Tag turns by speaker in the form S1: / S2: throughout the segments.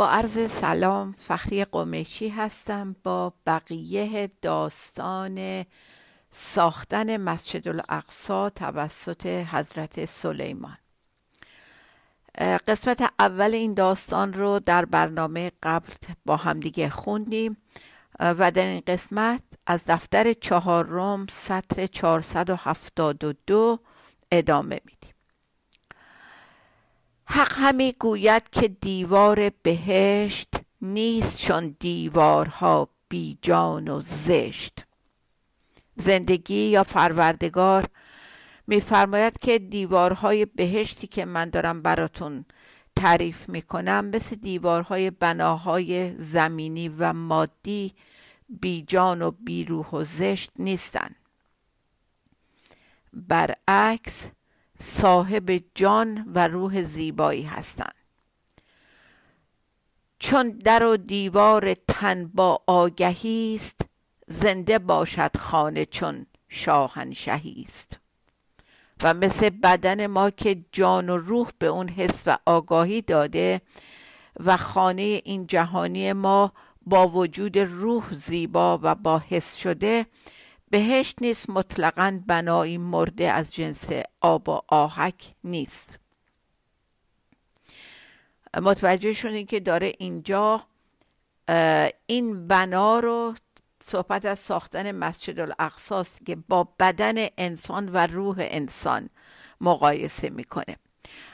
S1: با عرض سلام فخری قمشی هستم با بقیه داستان ساختن مسجد الاقصا توسط حضرت سلیمان. قسمت اول این داستان رو در برنامه قبل با همدیگه خوندیم. و در این قسمت از دفتر چهارم سطر 472 ادامه میدیم. حق همی گوید که دیوار بهشت نیست چون دیوارها بی جان و زشت. زندگی یا فروردگار میفرماید که دیوارهای بهشتی که من دارم براتون تعریف می‌کنم مثل دیوارهای بناهای زمینی و مادی بی جان و بی روح و زشت نیستن. برعکس صاحب جان و روح زیبایی هستند. چون در و دیوار تن با آگهی است زنده باشد خانه چون شاهنشهی است. و مثل بدن ما که جان و روح به اون حس و آگاهی داده و خانه این جهانی ما با وجود روح زیبا و با حس شده بهشت نیست مطلقا بنایی مرده از جنس آب و آهک نیست. متوجه شدین که داره اینجا این بنا رو صحبت از ساختن مسجد الاقصاست که با بدن انسان و روح انسان مقایسه می‌کنه.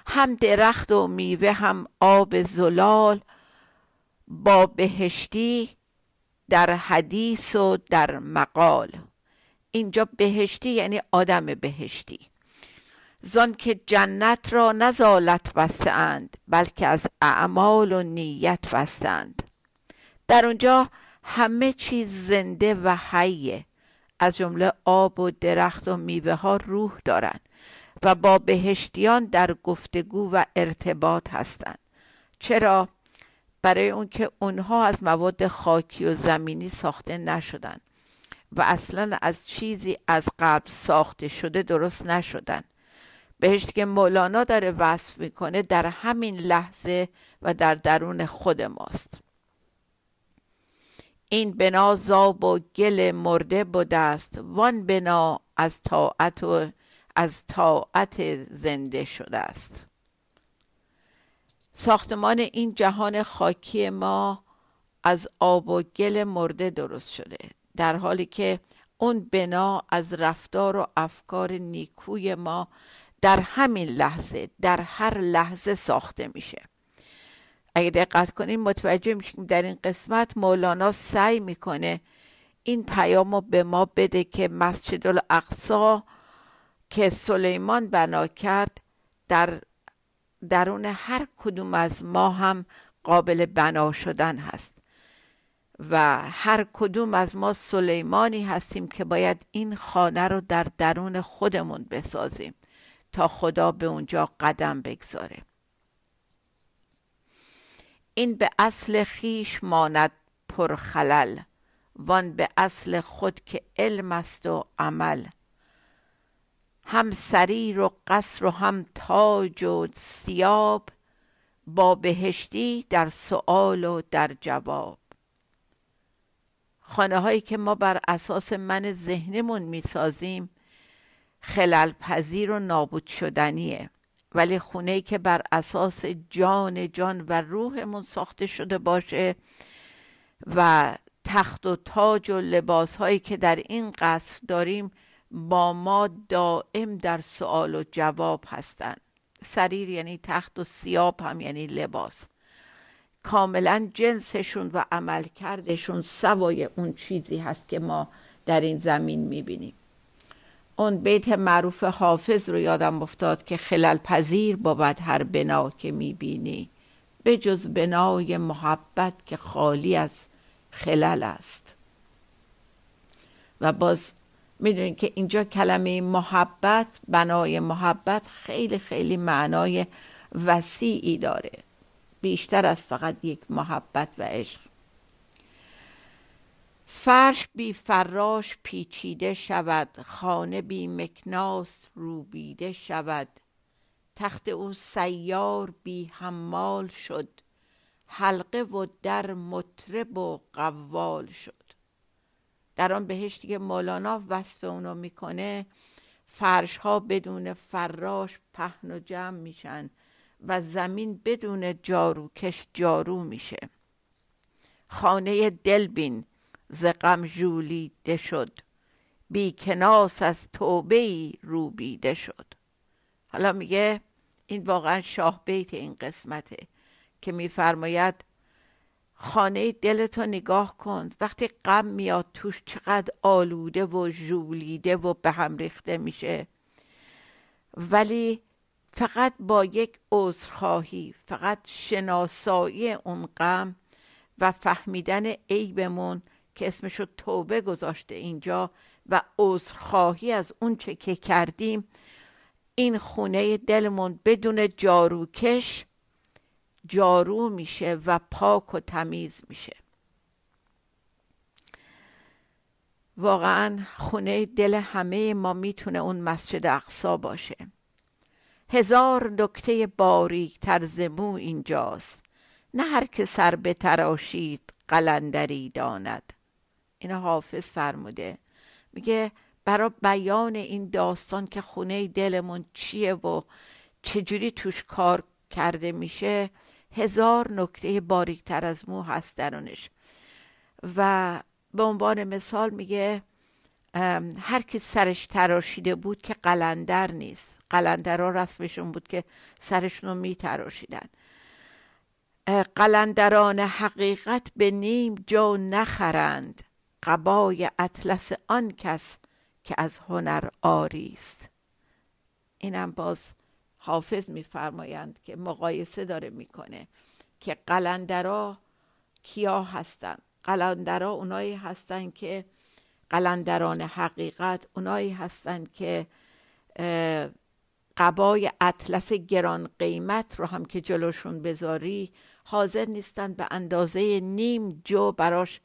S1: هم درخت و میوه هم آب زلال با بهشتی در حدیث و در مقال. اینجا بهشتی یعنی آدم بهشتی. زان که جنت را نزالت بستند بلکه از اعمال و نیت بستند. در اونجا همه چیز زنده و حیه. از جمله آب و درخت و میوه ها روح دارند و با بهشتیان در گفتگو و ارتباط هستند. چرا؟ برای اون که اونها از مواد خاکی و زمینی ساخته نشدند. و اصلا از چیزی از قبل ساخته شده درست نشدن. بهشت که مولانا داره وصف می‌کنه در همین لحظه و در درون خود ماست. این بنا زاب و گل مرده بوده است. وان بنا از طاعت و از طاعت زنده شده است. ساختمان این جهان خاکی ما از آب و گل مرده درست شده. در حالی که اون بنا از رفتار و افکار نیکوی ما در همین لحظه در هر لحظه ساخته میشه. اگه دقت کنیم متوجه میشیم در این قسمت مولانا سعی می‌کنه این پیام رو به ما بده که مسجد الاقصا که سلیمان بنا کرد در درون هر کدوم از ما هم قابل بنا شدن هست. و هر کدوم از ما سلیمانی هستیم که باید این خانه رو در درون خودمون بسازیم تا خدا به اونجا قدم بگذاره. این به اصل خیش ماند پرخلل وان به اصل خود که علم است و عمل. هم سریر و قصر و هم تاج و سیاب با بهشتی در سؤال و در جواب. خانه هایی که ما بر اساس من ذهنمون می‌سازیم خلل پذیر و نابود شدنیه. ولی خونه ای که بر اساس جان جان و روحمون ساخته شده باشه و تخت و تاج و لباس هایی که در این قصر داریم با ما دائم در سوال و جواب هستند سریر یعنی تخت و سیاب هم یعنی لباس. کاملا جنسشون و عملکردشون سوای اون چیزی هست که ما در این زمین می‌بینیم. اون بیت معروف حافظ رو یادم افتاد که خلل پذیر بود هر بنا که می‌بینی به جز بنای محبت که خالی از خلل است. و باز می‌دونید که اینجا کلمه محبت بنای محبت خیلی خیلی معنای وسیعی داره. بیشتر از فقط یک محبت و عشق. فرش بی فراش پیچیده شود خانه بی مکناس روبیده شود. تخت او سیار بی حمال شد حلقه و در مطرب و قوال شد. در آن بهشتی که مولانا وصف اونو می‌کنه فرش ها بدون فراش پهن و جمع میشن. و زمین بدون جاروکش جارو میشه. خانه دلبین ز غم ژولیده شد. بی کناس از توبه ای روبیده شد. حالا میگه این واقعا شاه بیت این قسمته که میفرماید خانه دلتو نگاه کن وقتی غم میاد توش چقدر آلوده و ژولیده و به هم ریخته میشه. ولی فقط با یک عذرخواهی فقط شناسایی اون غم و فهمیدن عیبمون که اسمشو توبه گذاشته اینجا و عذرخواهی از اون چه که کردیم این خونه دلمون بدون جاروکش جارو میشه و پاک و تمیز میشه. واقعا خونه دل همه ما می‌تونه اون مسجد اقصا باشه. هزار نکته باریک تر زمو اینجاست. نه هر که سر به تراشید قلندری داند. این حافظ فرموده. میگه برای بیان این داستان که خونه دلمون چیه و چجوری توش کار کرده میشه هزار نکته باریکتر از مو هست درونش. و به عنوان مثال میگه هر کی سرش تراشیده بود که قلندر نیست. قلندرها رسمشون بود که سرشون رو میتراشیدن قلندران حقیقت به نیم جا نخرند. قبای اطلس آن کس که از هنر آری است. اینم باز حافظ میفرمایند که مقایسه داره می‌کنه که قلندرا کیا هستن. قلندرا اونایی هستن که قلندران حقیقت اونایی هستن که قبای اطلس گران قیمت رو هم که جلوشون بذاری حاضر نیستن به اندازه نیم جو براش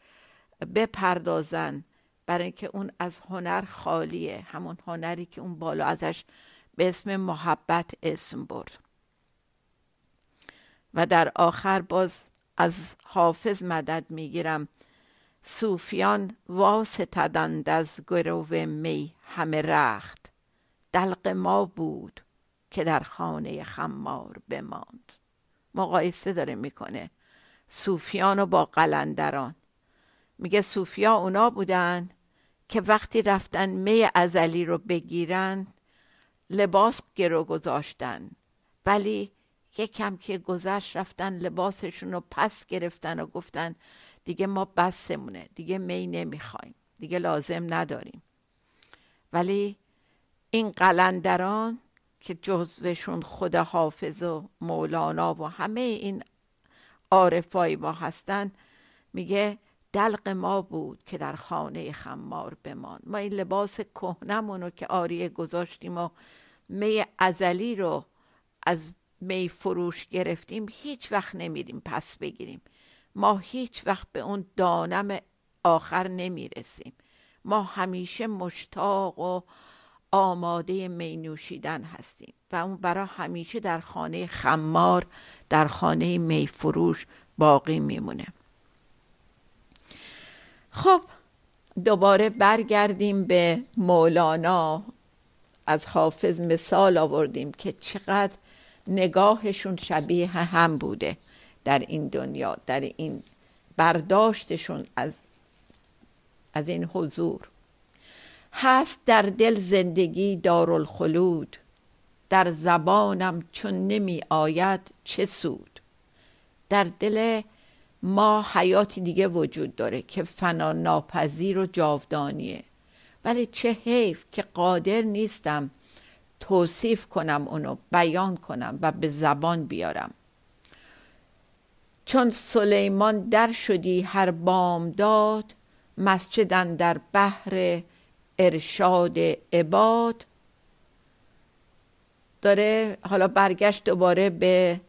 S1: بپردازن. برای اینکه اون از هنر خالیه همون هنری که اون بالا ازش به اسم محبت اسم برد. و در آخر باز از حافظ مدد می‌گیرم. صوفیان واسطدند از گرو می همه رخت. دلق ما بود که در خانه خمار بماند. مقایسه داره می‌کنه. صوفیان و با قلندران. میگه صوفیا اونا بودن که وقتی رفتن می ازلی رو بگیرن لباس گرو گذاشتن. ولی یکم که گذشت رفتن لباسشون رو پس گرفتن و گفتن دیگه ما بسمونه دیگه می نمی‌خوایم دیگه لازم نداریم. ولی این قلندران که جزوشون خود حافظ و مولانا و همه این عارفای ما هستن میگه دلق ما بود که در خانه خمار بمان. ما این لباس کهنمونو که آریه گذاشتیم و می ازلی رو از می فروش گرفتیم هیچ وقت نمیریم پس بگیریم. ما هیچ وقت به اون دانم آخر نمی‌رسیم. ما همیشه مشتاق و آماده می نوشیدن هستیم و اون برای همیشه در خانه خمار در خانه می فروش باقی میمونه. خب دوباره برگردیم به مولانا. از حافظ مثال آوردیم که چقدر نگاهشون شبیه هم بوده در این دنیا در این برداشتشون از از این حضور. هست در دل زندگی دارالخلود. در زبانم چون نمی آید چه سود؟ در دل ما حیاتی دیگه وجود داره که فنا ناپذیر و جاودانیه. ولی چه حیف که قادر نیستم توصیف کنم اونو بیان کنم و به زبان بیارم. چون سلیمان در شدی هر بامداد مسجدن در بحر ارشاد عباد. داره حالا برگشت دوباره به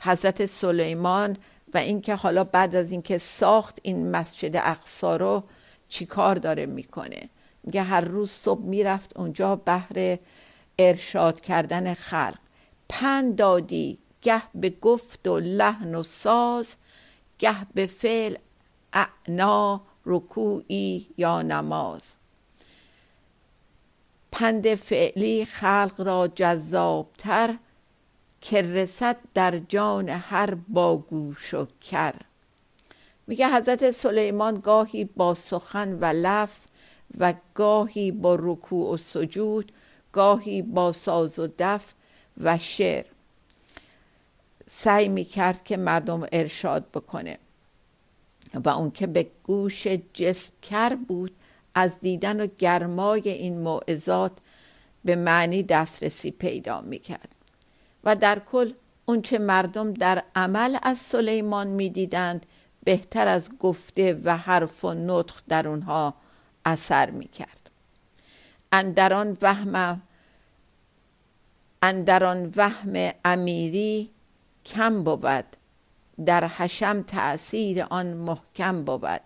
S1: حضرت سلیمان و اینکه حالا بعد از اینکه ساخت این مسجد اقصا رو چی کار داره می‌کنه؟ میگه هر روز صبح می‌رفت اونجا بهر ارشاد کردن خلق. پند دادی گه به گفت و لحن و ساز گه به فعل اعنا رکوعی یا نماز. پند فعلی خلق را جذابتر که رسد در جان هر باگوش و کر. میگه حضرت سلیمان گاهی با سخن و لفظ و گاهی با رکوع و سجود گاهی با ساز و دف و شعر سعی می‌کرد که مردم ارشاد بکنه و اون که به گوش جسم کر بود از دیدن و گرمای این موعظات به معنی دسترسی پیدا می‌کرد. و در کل اونچه مردم در عمل از سلیمان می‌دیدند بهتر از گفته و حرف و نطق در اونها اثر می‌کرد. اندران وهم اندران وهم امیری کم بود. در حشم تأثیر آن محکم بود.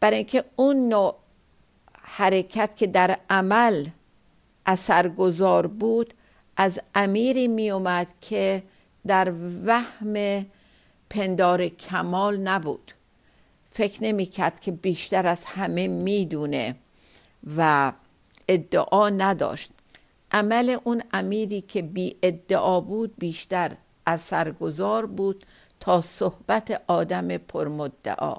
S1: برای اینکه اون نوع حرکت که در عمل اثرگذار بود از امیری می اومد که در وهم پندار کمال نبود. فکر نمی کرد که بیشتر از همه می‌دونه و ادعا نداشت. عمل اون امیری که بی ادعا بود بیشتر اثرگذار بود تا صحبت آدم پرمدعا.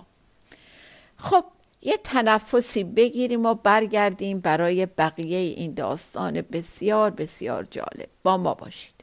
S1: خب یه تنفسی بگیریم و برگردیم برای بقیه این داستان بسیار بسیار جالب. با ما باشید.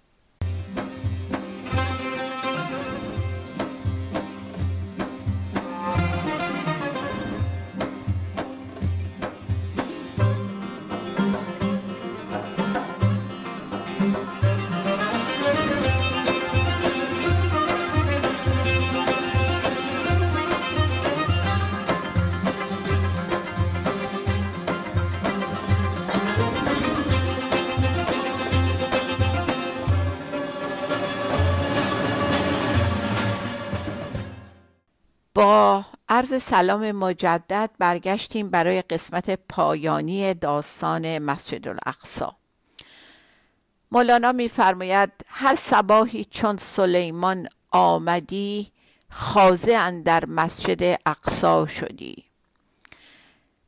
S1: عرض سلام مجدد برگشتیم برای قسمت پایانی داستان مسجد الاقصا مولانا میفرماید هر صباحی چون سلیمان آمدی خازه در مسجد اقصا شدی.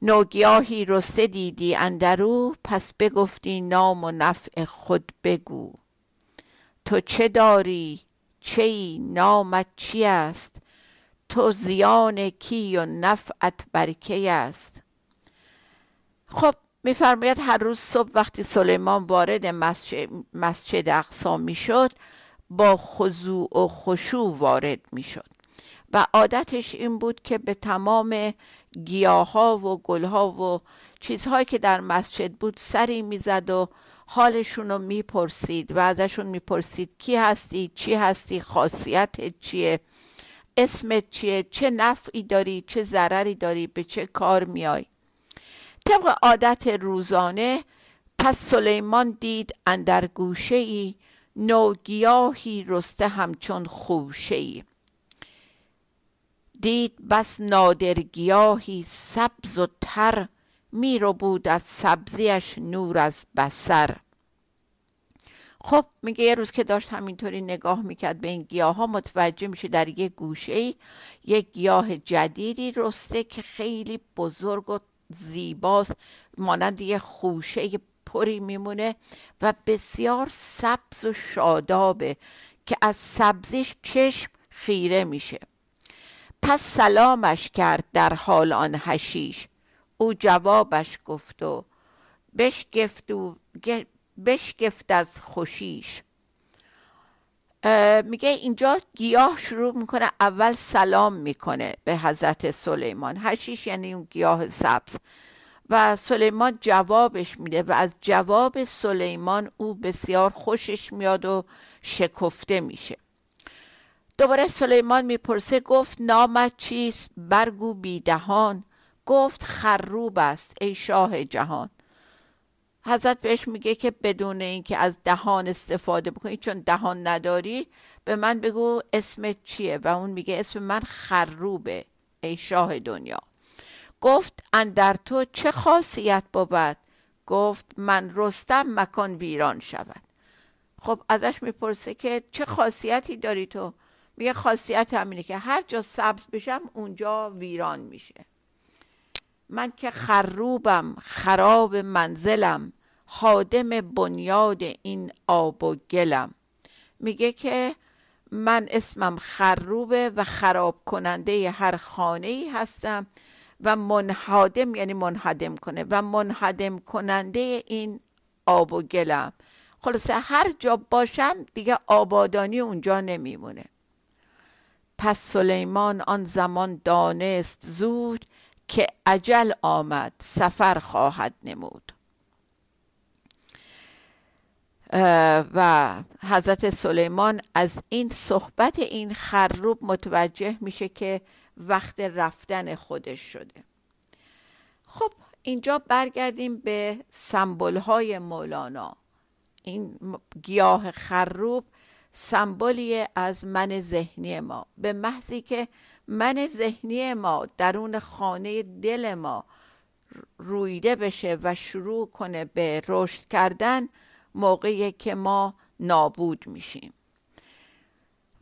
S1: نوگیاهی رسته دیدی اندرو پس بگفتی نام و نفع خود بگو. تو چه داری؟ چه نامت چی است؟ تو زیان کی و نفعت بر کی است؟ خب میفرماید هر روز صبح وقتی سلیمان وارد مسجد, مسجد اقصا می‌شد با خضوع و خشوع وارد می‌شد. و عادتش این بود که به تمام گیاها و گلها و چیزهایی که در مسجد بود سری می‌زد و حالشون رو می‌پرسید و ازشون می‌پرسید کی هستی چی هستی خاصیت چیه؟ اسمت چیه؟ چه نفعی داری؟ چه ضرری داری؟ به چه کار میای؟ طبق عادت روزانه پس سلیمان دید اندر گوشه ای نوگیاهی رسته همچون خوشه ای دید بس نادرگیاهی سبز و تر می رو بود از سبزیش نور از بسر خب میگه یه روز که داشت همینطوری نگاه می‌کرد به این گیاه ها متوجه میشه در یه گوشه ای یک گیاه جدیدی رسته که خیلی بزرگ و زیباست. مانند یه خوشه پری میمونه و بسیار سبز و شادابه که از سبزش چشم خیره میشه. پس سلامش کرد در حال آن هشیش او جوابش گفت و بشگفت و بشگفت از خوشیش. میگه اینجا گیاه شروع می‌کنه اول سلام می‌کنه به حضرت سلیمان. هشیش یعنی اون گیاه سبز. و سلیمان جوابش میده و از جواب سلیمان او بسیار خوشش میاد و شکفته میشه. دوباره سلیمان می‌پرسه گفت نامت چیست؟ برگو بیدهان. گفت خروب است ای شاه جهان. حضرت بهش میگه که بدون اینکه از دهان استفاده بکنی چون دهان نداری به من بگو اسمت چیه. و اون میگه اسم من خروبه ای شاه دنیا. گفت اندر تو چه خاصیت بود؟ گفت من رستم مکان ویران شود. خب ازش می‌پرسه که چه خاصیتی داری تو؟ میگه خاصیت همینه که هر جا سبز بشم اونجا ویران میشه. من که خروبم خراب منزلم حادم بنیاد این آب و گلم. میگه که من اسمم خروبه و خراب کننده هر خانه ای هستم و منهادم یعنی منهدم کنه و منهدم کننده این آب و گلم. خلاصه هر جا باشم دیگه آبادانی اونجا نمیمونه. پس سلیمان آن زمان دانست زود که عجل آمد سفر خواهد نمود. و حضرت سلیمان از این صحبت این خروب متوجه میشه که وقت رفتن خودش شده. خب اینجا برگردیم به سمبل های مولانا. این گیاه خروب سمبولی از من ذهنی ما. به محضی که من ذهنی ما درون خانه دل ما رویده بشه و شروع کنه به رشد کردن موقعی که ما نابود میشیم.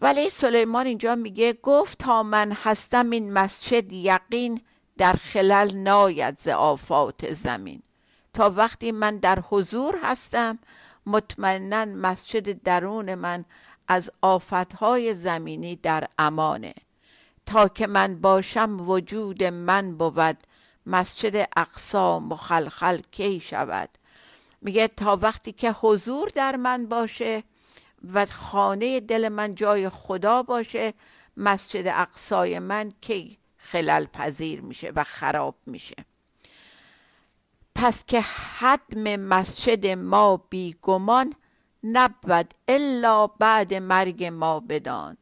S1: ولی سلیمان اینجا میگه گفت تا من هستم این مسجد یقین در خلل ناید ز آفات زمین. تا وقتی من در حضور هستم مطمئنا مسجد درون من از آفتهای زمینی در امانه. تا که من باشم وجود من بود. مسجد اقصا مخلخل کی شود؟ میگه تا وقتی که حضور در من باشه و خانه دل من جای خدا باشه مسجد اقصای من کی خلل پذیر میشه و خراب میشه. پس که حدم مسجد ما بیگمان نبود الا بعد مرگ ما بدان.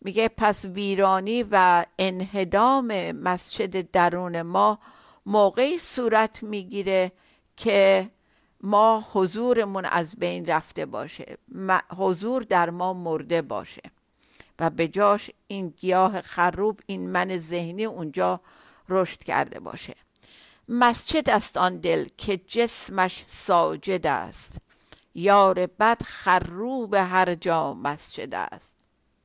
S1: میگه پس ویرانی و انهدام مسجد درون ما موقعی صورت می‌گیره که ما حضورمون از بین رفته باشه حضور در ما مرده باشه. و به جاش این گیاه خروب این من ذهنی اونجا رشد کرده باشه. مسجد است آن دل که جسمش ساجد است. یار بد خروب هر جا مسجد است.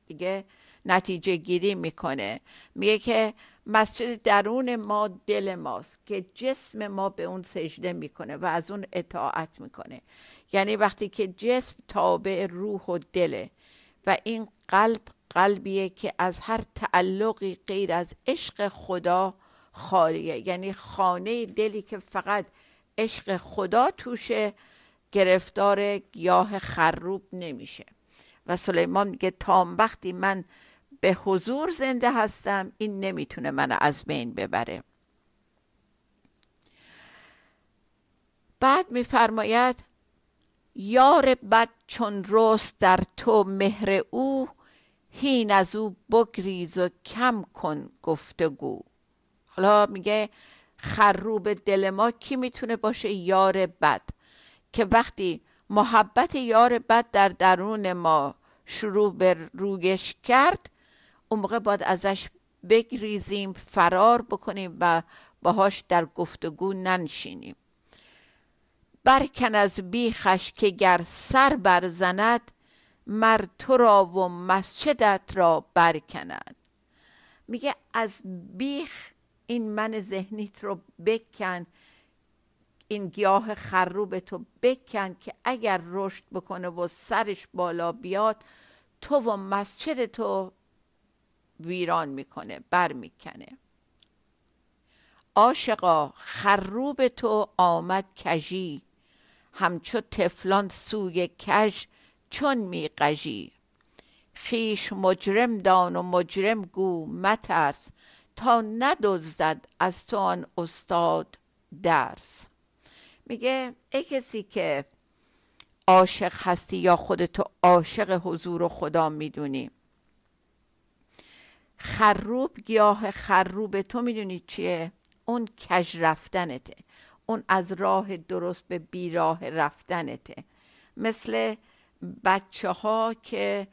S1: دیگه نتیجه گیری می‌کنه. میگه که مسجد درون ما دل ماست که جسم ما به اون سجده می‌کنه و از اون اطاعت می‌کنه. یعنی وقتی که جسم تابع روح و دله و این قلب قلبیه که از هر تعلقی غیر از عشق خدا خالیه. یعنی خانه دلی که فقط عشق خدا توشه گرفتار گیاه خروب نمیشه. و سلیمان میگه تا وقتی من به حضور زنده هستم. این نمی‌تونه من از بین ببره. بعد میفرماید یار بد چون رست در تو مهر او هین از او بگریز و کم کن گفتگو. حالا میگه خروب دل ما کی می‌تونه باشه؟ یار بد. که وقتی محبت یار بد در درون ما شروع به رویش کرد اون موقع باید ازش بگریزیم فرار بکنیم و باهاش در گفتگو ننشینیم. برکن از بیخش که گر سر برزند مر تو را و مسجدت را برکند میگه از بیخ این من ذهنیت رو بکن این گیاه خروب تو بکن که اگر رشد بکنه و سرش بالا بیاد تو و مسجد تو ویران می‌کنه بر می‌کنه. عاشقا خروب تو آمد کژی همچو تفلان سوی کژ چون میقژی. خیش مجرم دان و مجرم گو مترس تا ندزدد از تو آن استاد درس. میگه ای کسی که عاشق هستی یا خودتو عاشق حضور و خدا می‌دونی خروب گیاه خروب تو می‌دونید چیه؟ اون کج رفتنته. اون از راه درست به بیراه رفتنته. مثل بچه ها که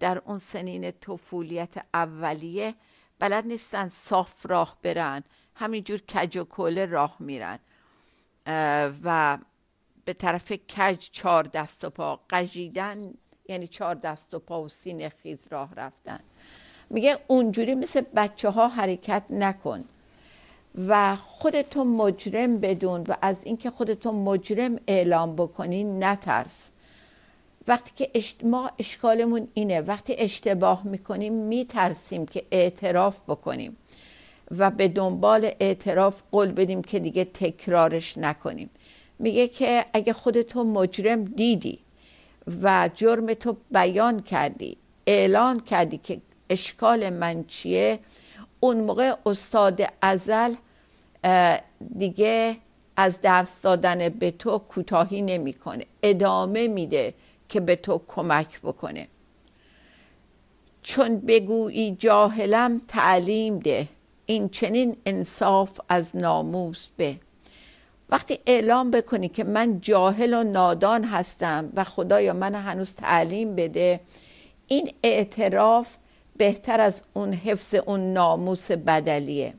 S1: در اون سنین طفولیت اولیه بلد نیستن صاف راه برن همینجور کج و کله راه میرن. و به طرف کج چهار دست و پا قجیدن یعنی چهار دست و پا و سینه خیز راه رفتن. میگه اونجوری مثل بچه ها حرکت نکن و خودتو مجرم بدون و از اینکه خودتو مجرم اعلام بکنی نترس. وقتی که ما اشکالمون اینه وقتی اشتباه می‌کنیم میترسیم که اعتراف بکنیم و به دنبال اعتراف قول بدیم که دیگه تکرارش نکنیم. میگه که اگه خودتو مجرم دیدی و جرم تو بیان کردی اعلان کردی که اشکال من چیه؟ اون موقع استاد ازل دیگه از درس دادن به تو کوتاهی نمی‌کنه. ادامه میده که به تو کمک بکنه. چون بگویی جاهلم تعلیم ده. این چنین انصاف از ناموس به. وقتی اعلام بکنی که من جاهل و نادان هستم و خدایا من هنوز تعلیم بده این اعتراف بهتر از اون حفظ اون ناموس بدلیه.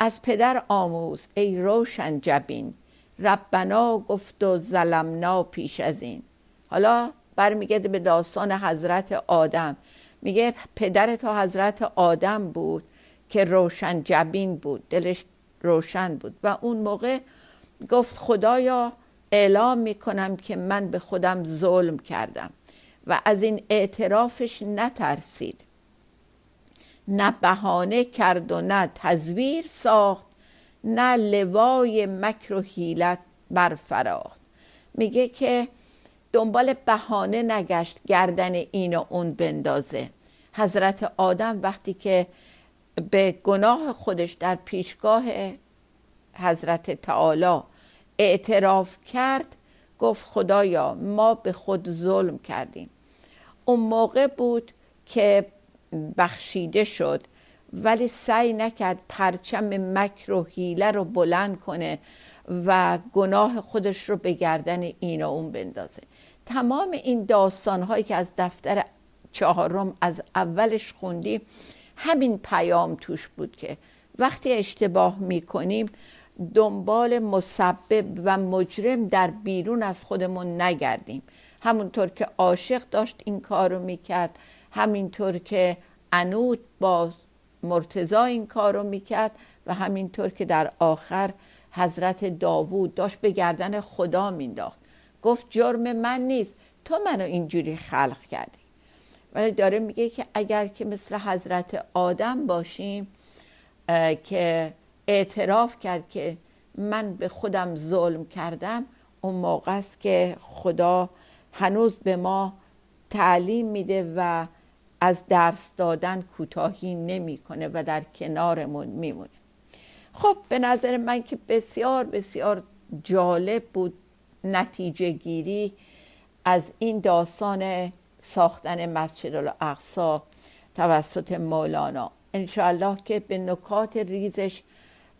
S1: از پدر آموز ای روشن جبین. ربنا گفت و ظلمنا پیش از این. حالا برمیگرده به داستان حضرت آدم. میگه پدر تا حضرت آدم بود که روشن جبین بود. دلش روشن بود. و اون موقع گفت خدایا اعلام می‌کنم که من به خودم ظلم کردم و از این اعترافش نترسید. نه بهانه کرد و نه تزویر ساخت نه لوای مکر و حیلت برفراخت. میگه که دنبال بهانه نگشت گردن این و اون بندازه. حضرت آدم وقتی که به گناه خودش در پیشگاه حضرت تعالی اعتراف کرد گفت خدایا ما به خود ظلم کردیم. اون موقع بود که بخشیده شد ولی سعی نکرد پرچم مکر و حیله رو بلند کنه و گناه خودش رو به گردن این و اون بندازه. تمام این داستان هایی که از دفتر چهارم از اولش خوندیم همین پیام توش بود که وقتی اشتباه می‌کنیم دنبال مسبب و مجرم در بیرون از خودمون نگردیم. همونطور که عاشق داشت این کار رو می‌کرد. همینطور که انود با مرتزا این کار رو می‌کرد و همینطور که در آخر حضرت داوود داشت به گردن خدا مینداخت گفت جرم من نیست تو منو اینجوری خلق کردی. ولی داره میگه که اگر که مثل حضرت آدم باشیم که اعتراف کرد که من به خودم ظلم کردم اون موقع است که خدا هنوز به ما تعلیم میده و از درس دادن کوتاهی نمی‌کنه و در کنارمون میمونه. خب به نظر من که بسیار بسیار جالب بود نتیجه گیری از این داستان ساختن مسجد الاقصا توسط مولانا. انشاءالله که به نکات ریزش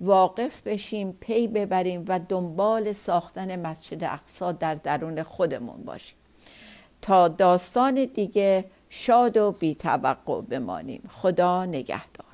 S1: واقف بشیم پی ببریم و دنبال ساختن مسجد اقصا در درون خودمون باشیم. تا داستان دیگه شاد و بی بمانیم. خدا نگهدار.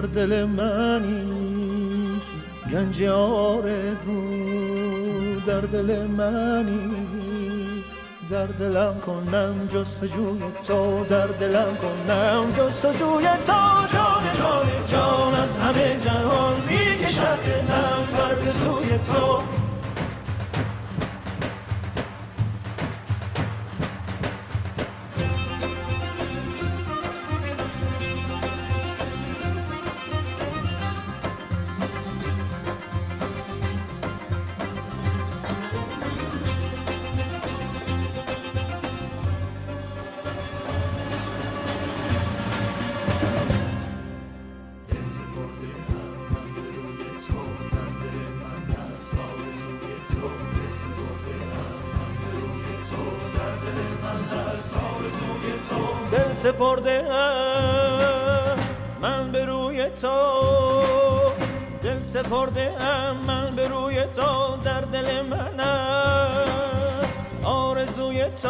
S2: در دل منی گنج آرزو در دل منی. در دلم کنم جستجوی تو در دلم کنم جستجوی تو. جان جان جان از همه جهان می‌کشد دلم بر سوی تو. سپرده من به روی تو دل سپرده من به روی تو در دل من است آرزوی تو.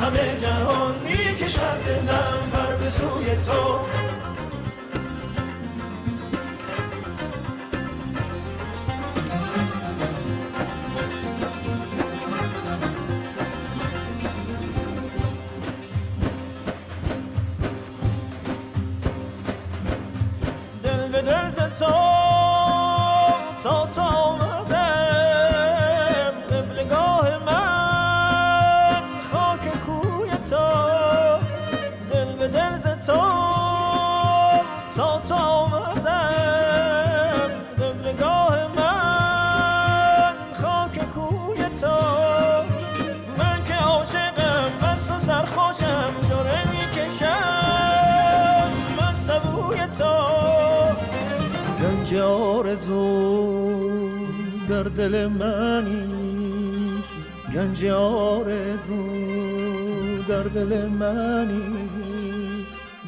S2: همه جهان می کشد دلم پر به سوی تو. در دل منی. گنج آرزو در دل منی.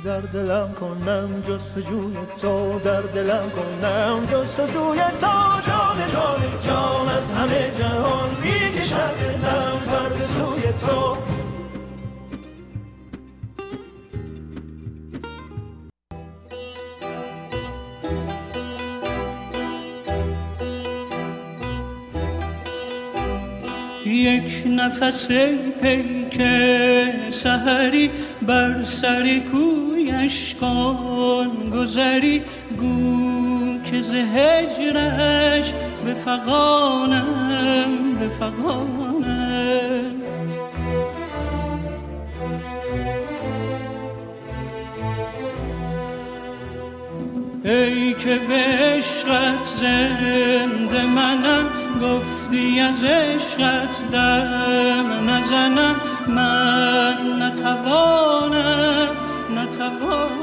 S2: در دلم کنم جستجوی تو در دلم کنم جستجوی تو. جان جان جان از همه جهان می‌کشد دلم سوی تو.
S3: یک نفس پیک سهری بر سر کویش کن گذری گو که ز هجرش به فقانم به فقانم ای که به عشقت زنده منم گفتی از عشقت دم نزنم من نتوانم نتوانم